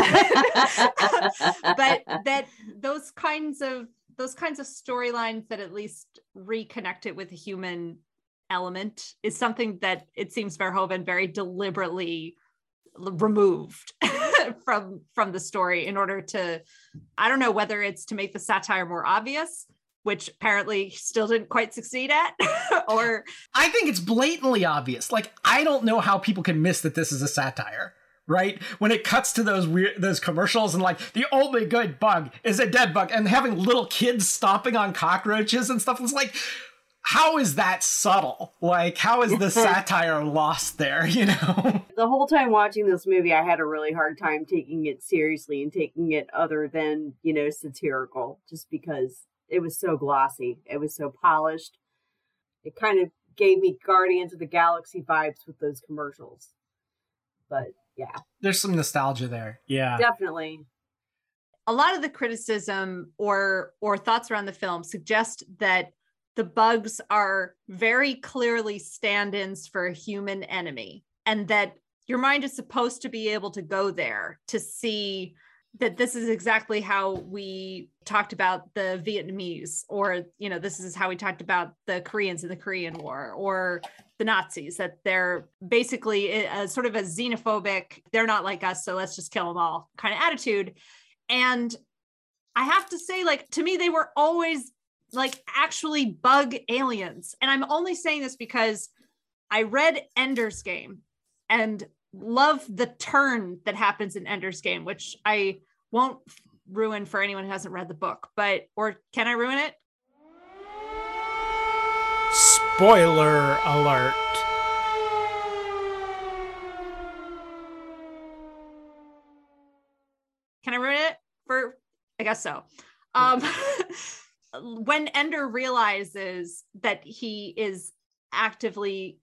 but that those kinds of those kinds of storylines that at least reconnect it with a human element is something that it seems Verhoeven very deliberately l- removed from from the story in order to I don't know whether it's to make the satire more obvious, which apparently still didn't quite succeed at, or I think it's blatantly obvious. Like I don't know how people can miss that this is a satire. Right when it cuts to those weird those commercials and like the only good bug is a dead bug and having little kids stomping on cockroaches and stuff it's like how is that subtle like how is the satire lost there you know the whole time watching this movie, I had a really hard time taking it seriously and taking it other than, you know, satirical, just because it was so glossy. It was so polished. It kind of gave me Guardians of the Galaxy vibes with those commercials. But yeah, there's some nostalgia there yeah definitely. a lot of the criticism or or thoughts around the film suggest that the bugs are very clearly stand-ins for a human enemy and that your mind is supposed to be able to go there to see that this is exactly how we talked about the Vietnamese or you know this is how we talked about the Koreans in the Korean War or the Nazis that they're basically a, a sort of a xenophobic they're not like us so let's just kill them all kind of attitude. And I have to say like to me they were always like actually bug aliens. And I'm only saying this because I read Ender's Game and love the turn that happens in Ender's Game, which I won't ruin for anyone who hasn't read the book, but or can I ruin it? spoiler alert Can I ruin it for I guess so. Um when Ender realizes that he is actively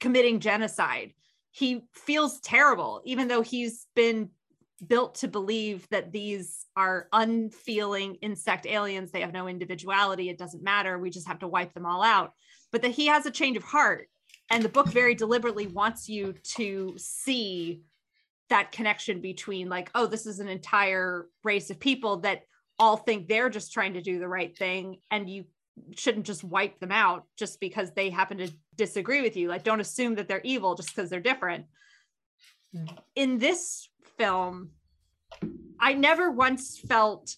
committing genocide, he feels terrible, even though he's been built to believe that these are unfeeling insect aliens. They have no individuality. It doesn't matter. We just have to wipe them all out. But that he has a change of heart. And the book very deliberately wants you to see that connection between, like, oh, this is an entire race of people that all think they're just trying to do the right thing. And you shouldn't just wipe them out just because they happen to disagree with you. Like, don't assume that they're evil just because they're different. Hmm. In this film, I never once felt,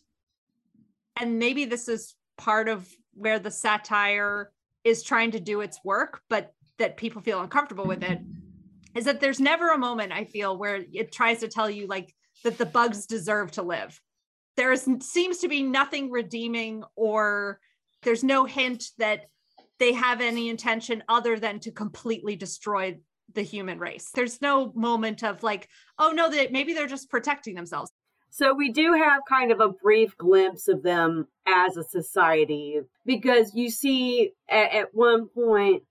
and maybe this is part of where the satire is trying to do its work, but that people feel uncomfortable with it, is that there's never a moment I feel where it tries to tell you like that the bugs deserve to live. There is, seems to be nothing redeeming, or there's no hint that they have any intention other than to completely destroy the human race. There's no moment of like, oh no, that maybe they're just protecting themselves. So we do have kind of a brief glimpse of them as a society because you see at, at one point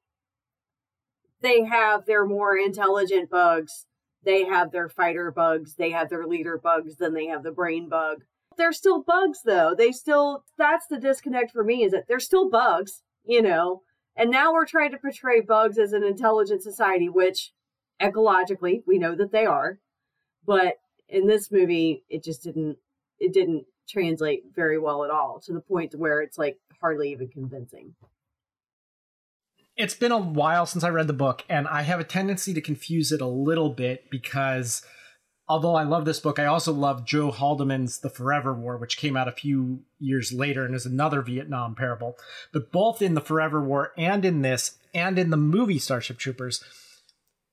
they have their more intelligent bugs, they have their fighter bugs, they have their leader bugs, then they have the brain bug. They're still bugs though. They still that's the disconnect for me is that they're still bugs, you know. And now we're trying to portray bugs as an intelligent society, which ecologically we know that they are. But in this movie, it just didn't it didn't translate very well at all to the point where it's like hardly even convincing. It's been a while since I read the book, and I have a tendency to confuse it a little bit because although I love this book, I also love Joe Haldeman's The Forever War, which came out a few years later and is another Vietnam parable. But both in The Forever War and in this, and in the movie Starship Troopers,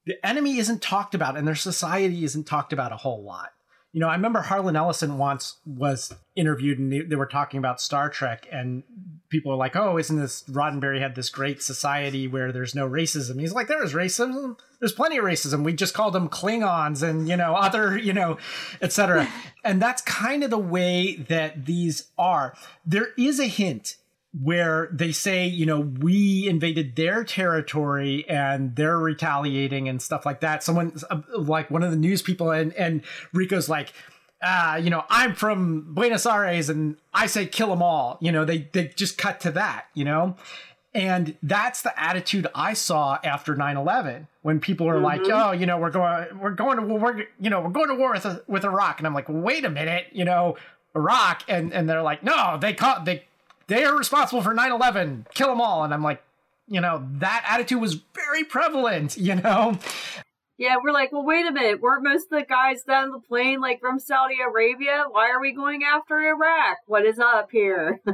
the enemy isn't talked about and their society isn't talked about a whole lot. You know, I remember Harlan Ellison once was interviewed and they, they were talking about Star Trek, and people are like, "Oh, isn't this Roddenberry had this great society where there's no racism?" He's like, "There is racism. There's plenty of racism. We just called them Klingons and you know other you know, etc." and that's kind of the way that these are. There is a hint where they say, you know, we invaded their territory and they're retaliating and stuff like that. Someone like one of the news people and and Rico's like, uh, you know, I'm from Buenos Aires and I say kill them all. You know, they they just cut to that, you know? And that's the attitude I saw after 9/11 when people are mm-hmm. like, "Oh, you know, we're going we're going to we're you know, we're going to war with with Iraq." And I'm like, "Wait a minute, you know, Iraq." And and they're like, "No, they caught they they are responsible for 9-11 kill them all. And i'm like you know that attitude was very prevalent you know? Yeah we're like well wait a minute. Weren't most of the guys down the plane like from saudi arabia? Why are we going after iraq? What is up here?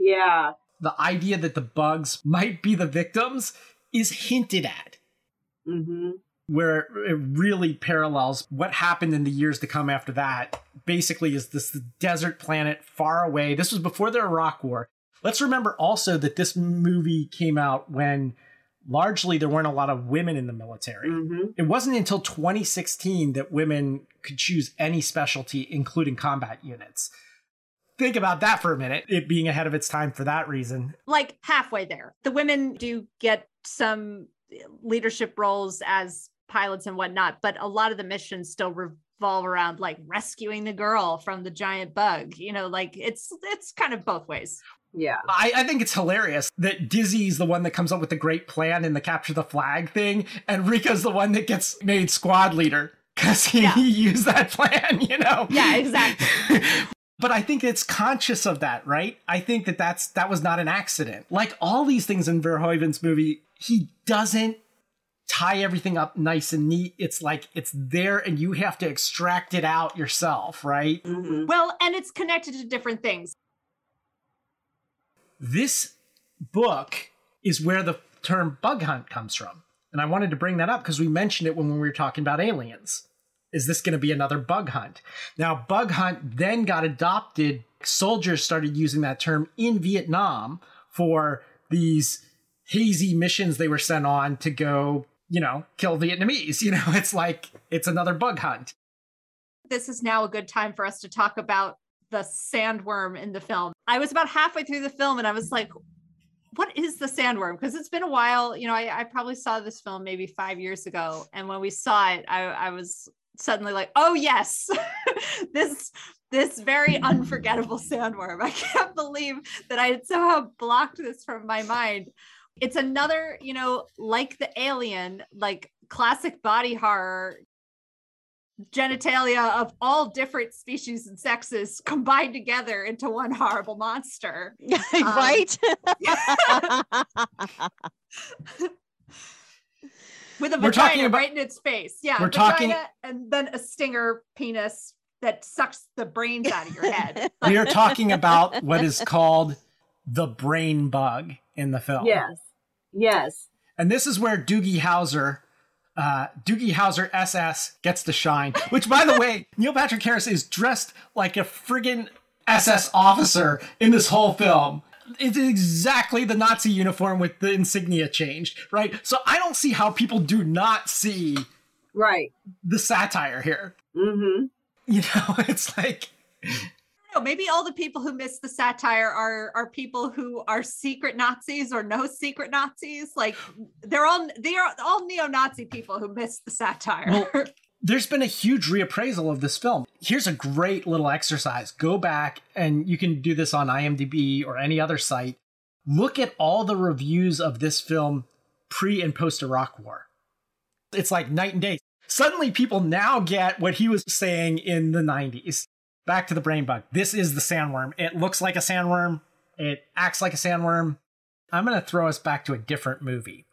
Yeah. The idea that the bugs might be the victims is hinted at. Mm-hmm where it really parallels what happened in the years to come after that. Basically, is this desert planet far away? This was before the Iraq War. Let's remember also that this movie came out when largely there weren't a lot of women in the military. Mm-hmm. It wasn't until 2016 that women could choose any specialty, including combat units. Think about that for a minute, it being ahead of its time for that reason. Like halfway there. The women do get some leadership roles as pilots and whatnot, but a lot of the missions still revolve around like rescuing the girl from the giant bug. You know, like it's it's kind of both ways. Yeah. I, I think it's hilarious that Dizzy's the one that comes up with the great plan in the capture the flag thing, and Rico's the one that gets made squad leader because he, yeah. he used that plan, you know? Yeah, exactly. but I think it's conscious of that, right? I think that that's that was not an accident. Like all these things in Verhoeven's movie, he doesn't tie everything up nice and neat. It's like it's there and you have to extract it out yourself, right? Mm-hmm. Well, and it's connected to different things. This book is where the term bug hunt comes from. And I wanted to bring that up because we mentioned it when we were talking about aliens. Is this going to be another bug hunt? Now, bug hunt then got adopted. Soldiers started using that term in Vietnam for these hazy missions they were sent on to go you know, kill Vietnamese. You know, it's like it's another bug hunt. This is now a good time for us to talk about the sandworm in the film. I was about halfway through the film and I was like, what is the sandworm? Because it's been a while. You know, I, I, probably saw this film maybe five years ago. And when we saw it, I, I was suddenly like, oh yes, this this very unforgettable sandworm. I can't believe that I had somehow blocked this from my mind it's another, you know, like the alien, like classic body horror genitalia of all different species and sexes combined together into one horrible monster. right? With a we're vagina about, right in its face. Yeah. We're talking and then a stinger penis that sucks the brains out of your head. we are talking about what is called the brain bug in the film. Yes. Yes. And this is where Doogie Howser, uh, Doogie Howser SS gets to shine. Which, by the way, Neil Patrick Harris is dressed like a friggin' SS officer in this whole film. It's exactly the Nazi uniform with the insignia changed, right? So I don't see how people do not see right the satire here. Mm-hmm. You know, it's like know, maybe all the people who miss the satire are are people who are secret Nazis or no secret Nazis. Like they're all they are all neo-Nazi people who miss the satire. Well, there's been a huge reappraisal of this film. Here's a great little exercise. Go back and you can do this on IMDb or any other site. Look at all the reviews of this film pre and post Iraq War. It's like night and day. Suddenly, people now get what he was saying in the 90s back to the brain bug. This is the sandworm. It looks like a sandworm. It acts like a sandworm. I'm going to throw us back to a different movie.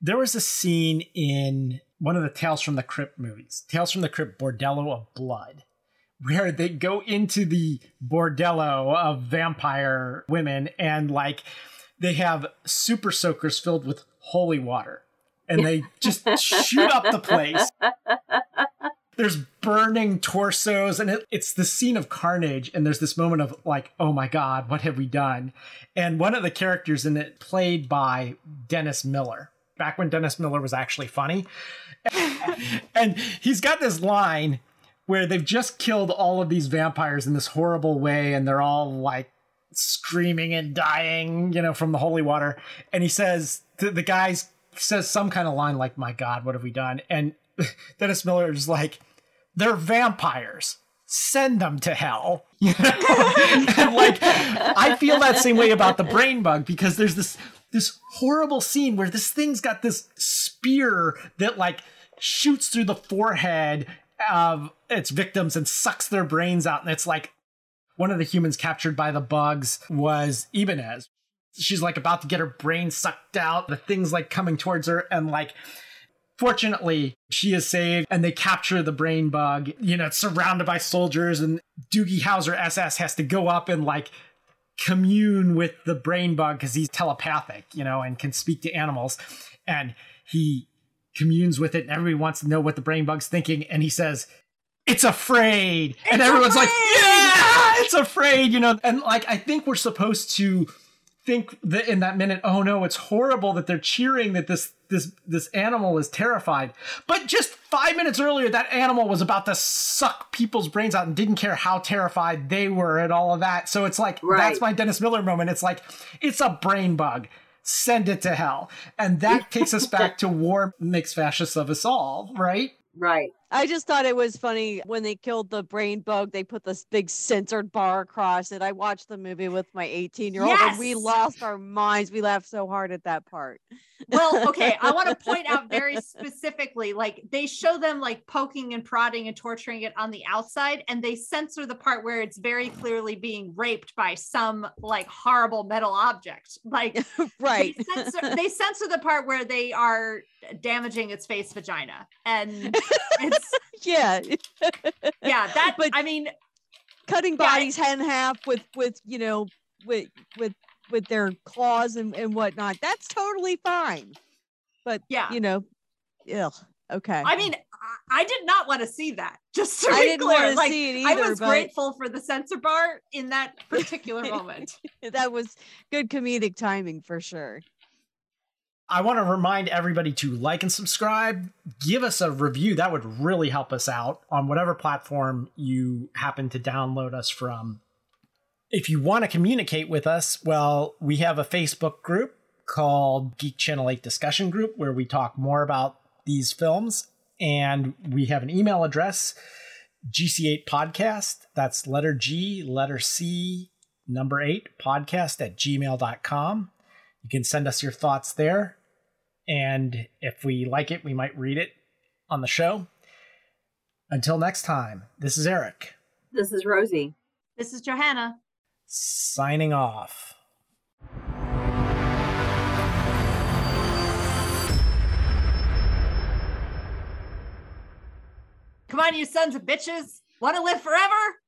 There was a scene in one of the Tales from the Crypt movies, Tales from the Crypt Bordello of Blood, where they go into the bordello of vampire women and like they have super soakers filled with holy water and they just shoot up the place there's burning torsos and it, it's the scene of carnage and there's this moment of like oh my god what have we done? And one of the characters in it played by dennis miller. Back when dennis miller was actually funny. And he's got this line where they've just killed all of these vampires in this horrible way and they're all like screaming and dying you know from the holy water. And he says the, the guy says some kind of line like my god what have we done? And dennis miller is like they're vampires. Send them to hell. You know? and like I feel that same way about the brain bug because there's this this horrible scene where this thing's got this spear that like shoots through the forehead of its victims and sucks their brains out. And it's like one of the humans captured by the bugs was Ibanez. She's like about to get her brain sucked out. The thing's like coming towards her and like Fortunately, she is saved and they capture the brain bug. You know, it's surrounded by soldiers, and Doogie Howser SS has to go up and like commune with the brain bug because he's telepathic, you know, and can speak to animals. And he communes with it, and everybody wants to know what the brain bug's thinking. And he says, It's afraid. It's and everyone's afraid! like, Yeah, it's afraid, you know. And like, I think we're supposed to think that in that minute, oh no, it's horrible that they're cheering that this this this animal is terrified. But just five minutes earlier, that animal was about to suck people's brains out and didn't care how terrified they were and all of that. So it's like right. that's my Dennis Miller moment. It's like it's a brain bug. Send it to hell. And that takes us back to war makes fascists of us all, right? Right. I just thought it was funny when they killed the brain bug, they put this big censored bar across it. I watched the movie with my 18 year old and we lost our minds. We laughed so hard at that part. Well, okay. I want to point out very specifically like they show them like poking and prodding and torturing it on the outside, and they censor the part where it's very clearly being raped by some like horrible metal object. Like, right. They censor, they censor the part where they are damaging its face vagina. And it's yeah. yeah, that but I mean cutting bodies yeah, in half with with you know with with with their claws and, and whatnot that's totally fine. But yeah. you know ugh, okay. I mean I, did not want to see that just to be I didn't clear want to like see it either, i was but... grateful for the censor bar in that particular moment. That was good comedic timing for sure I want to remind everybody to like and subscribe. Give us a review. That would really help us out on whatever platform you happen to download us from. If you want to communicate with us, well, we have a Facebook group called Geek Channel 8 Discussion Group where we talk more about these films. And we have an email address, GC8 Podcast. That's letter G, letter C, number 8, podcast at gmail.com. You can send us your thoughts there. And if we like it, we might read it on the show. Until next time, this is Eric. This is Rosie. This is Johanna. Signing off. Come on, you sons of bitches. Want to live forever?